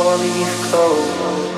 On four-leaf clover.